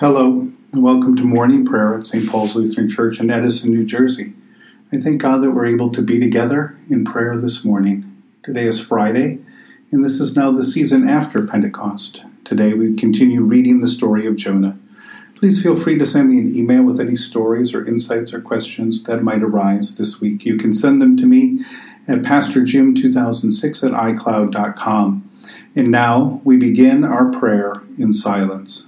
Hello, and welcome to morning prayer at St. Paul's Lutheran Church in Edison, New Jersey. I thank God that we're able to be together in prayer this morning. Today is Friday, and this is now the season after Pentecost. Today we continue reading the story of Jonah. Please feel free to send me an email with any stories or insights or questions that might arise this week. You can send them to me at pastorjim2006 at icloud.com. And now we begin our prayer in silence.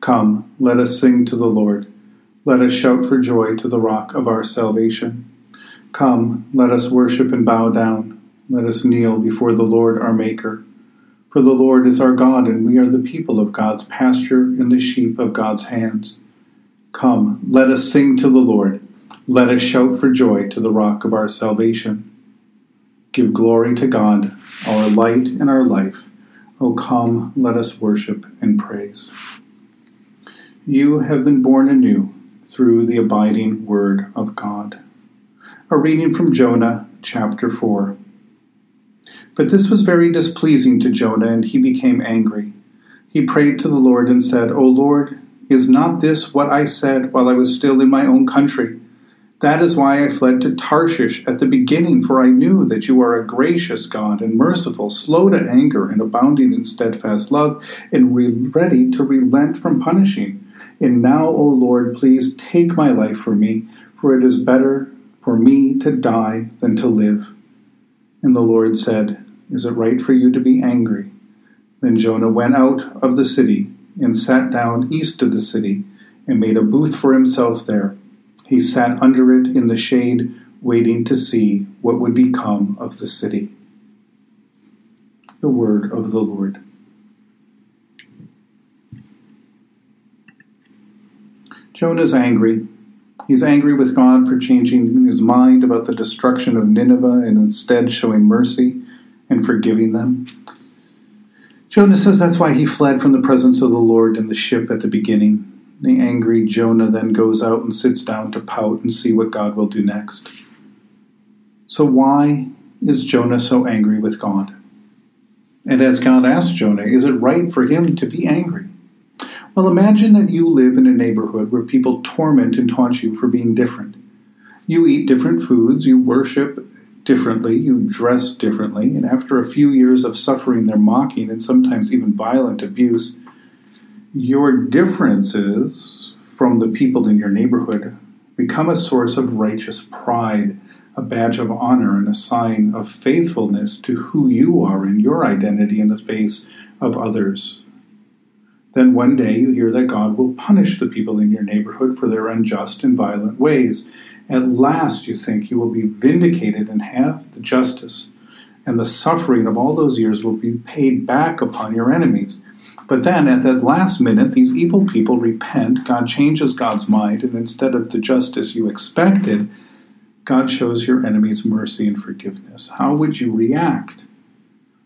Come, let us sing to the Lord. Let us shout for joy to the rock of our salvation. Come, let us worship and bow down. Let us kneel before the Lord our Maker. For the Lord is our God, and we are the people of God's pasture and the sheep of God's hands. Come, let us sing to the Lord. Let us shout for joy to the rock of our salvation. Give glory to God, our light and our life. O come, let us worship and praise. You have been born anew through the abiding Word of God. A reading from Jonah chapter 4. But this was very displeasing to Jonah, and he became angry. He prayed to the Lord and said, O Lord, is not this what I said while I was still in my own country? That is why I fled to Tarshish at the beginning, for I knew that you are a gracious God and merciful, slow to anger, and abounding in steadfast love, and ready to relent from punishing. And now, O Lord, please take my life for me, for it is better for me to die than to live. And the Lord said, Is it right for you to be angry? Then Jonah went out of the city and sat down east of the city and made a booth for himself there. He sat under it in the shade, waiting to see what would become of the city. The word of the Lord. Jonah's angry. He's angry with God for changing his mind about the destruction of Nineveh and instead showing mercy and forgiving them. Jonah says that's why he fled from the presence of the Lord in the ship at the beginning. The angry Jonah then goes out and sits down to pout and see what God will do next. So, why is Jonah so angry with God? And as God asked Jonah, is it right for him to be angry? Well, imagine that you live in a neighborhood where people torment and taunt you for being different. You eat different foods, you worship differently, you dress differently, and after a few years of suffering their mocking and sometimes even violent abuse, your differences from the people in your neighborhood become a source of righteous pride, a badge of honor, and a sign of faithfulness to who you are and your identity in the face of others. Then one day you hear that God will punish the people in your neighborhood for their unjust and violent ways. At last you think you will be vindicated and have the justice, and the suffering of all those years will be paid back upon your enemies. But then, at that last minute, these evil people repent, God changes God's mind, and instead of the justice you expected, God shows your enemies mercy and forgiveness. How would you react?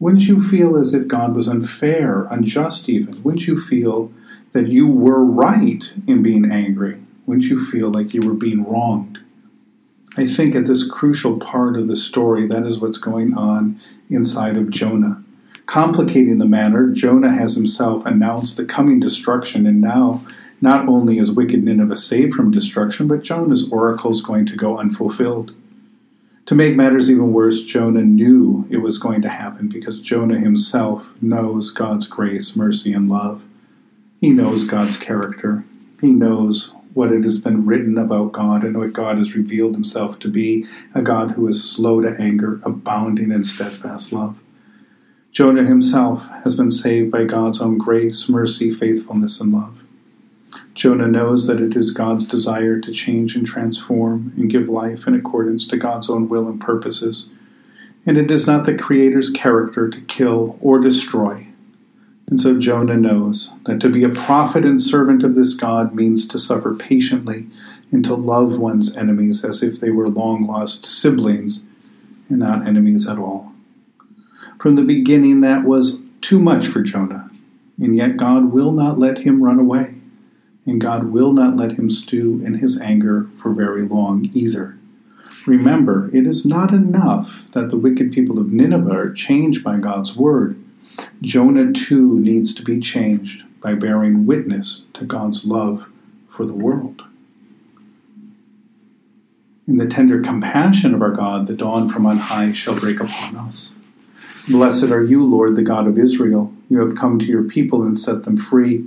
Wouldn't you feel as if God was unfair, unjust even? Wouldn't you feel that you were right in being angry? Wouldn't you feel like you were being wronged? I think at this crucial part of the story, that is what's going on inside of Jonah. Complicating the matter, Jonah has himself announced the coming destruction, and now not only is wicked Nineveh saved from destruction, but Jonah's oracle is going to go unfulfilled. To make matters even worse, Jonah knew it was going to happen because Jonah himself knows God's grace, mercy, and love. He knows God's character. He knows what it has been written about God and what God has revealed himself to be a God who is slow to anger, abounding in steadfast love. Jonah himself has been saved by God's own grace, mercy, faithfulness, and love. Jonah knows that it is God's desire to change and transform and give life in accordance to God's own will and purposes. And it is not the Creator's character to kill or destroy. And so Jonah knows that to be a prophet and servant of this God means to suffer patiently and to love one's enemies as if they were long lost siblings and not enemies at all. From the beginning, that was too much for Jonah, and yet God will not let him run away and God will not let him stew in his anger for very long either. Remember, it is not enough that the wicked people of Nineveh are changed by God's word. Jonah too needs to be changed by bearing witness to God's love for the world. In the tender compassion of our God, the dawn from on high shall break upon us. Blessed are you, Lord, the God of Israel. You have come to your people and set them free.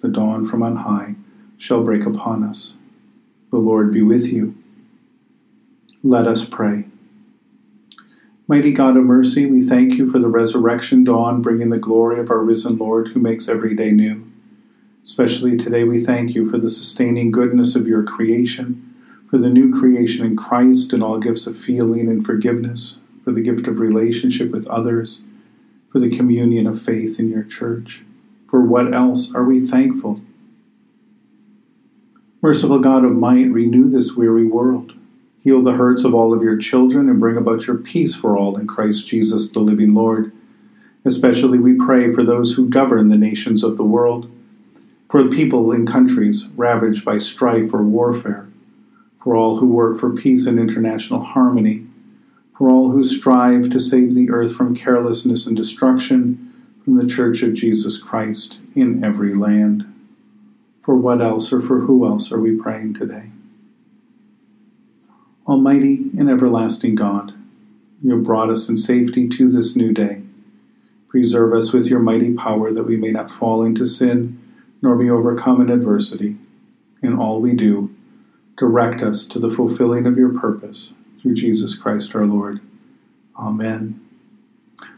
the dawn from on high, shall break upon us. The Lord be with you. Let us pray. Mighty God of mercy, we thank you for the resurrection dawn, bringing the glory of our risen Lord who makes every day new. Especially today, we thank you for the sustaining goodness of your creation, for the new creation in Christ and all gifts of feeling and forgiveness, for the gift of relationship with others, for the communion of faith in your church. For what else are we thankful? Merciful God of might, renew this weary world. Heal the hurts of all of your children and bring about your peace for all in Christ Jesus, the living Lord. Especially we pray for those who govern the nations of the world, for the people in countries ravaged by strife or warfare, for all who work for peace and international harmony, for all who strive to save the earth from carelessness and destruction from the Church of Jesus Christ in every land. For what else or for who else are we praying today? Almighty and everlasting God, you have brought us in safety to this new day. Preserve us with your mighty power that we may not fall into sin nor be overcome in adversity. In all we do, direct us to the fulfilling of your purpose through Jesus Christ our Lord. Amen.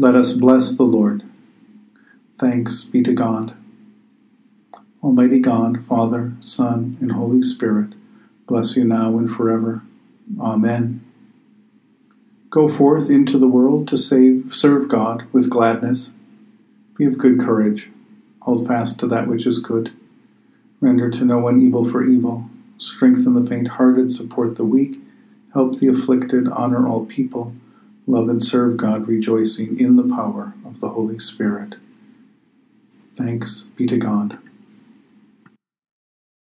Let us bless the Lord. Thanks be to God. Almighty God, Father, Son, and Holy Spirit, bless you now and forever. Amen. Go forth into the world to save, serve God with gladness. Be of good courage. Hold fast to that which is good. Render to no one evil for evil. Strengthen the faint hearted, support the weak, help the afflicted, honor all people love and serve God, rejoicing in the power of the Holy Spirit. Thanks be to God.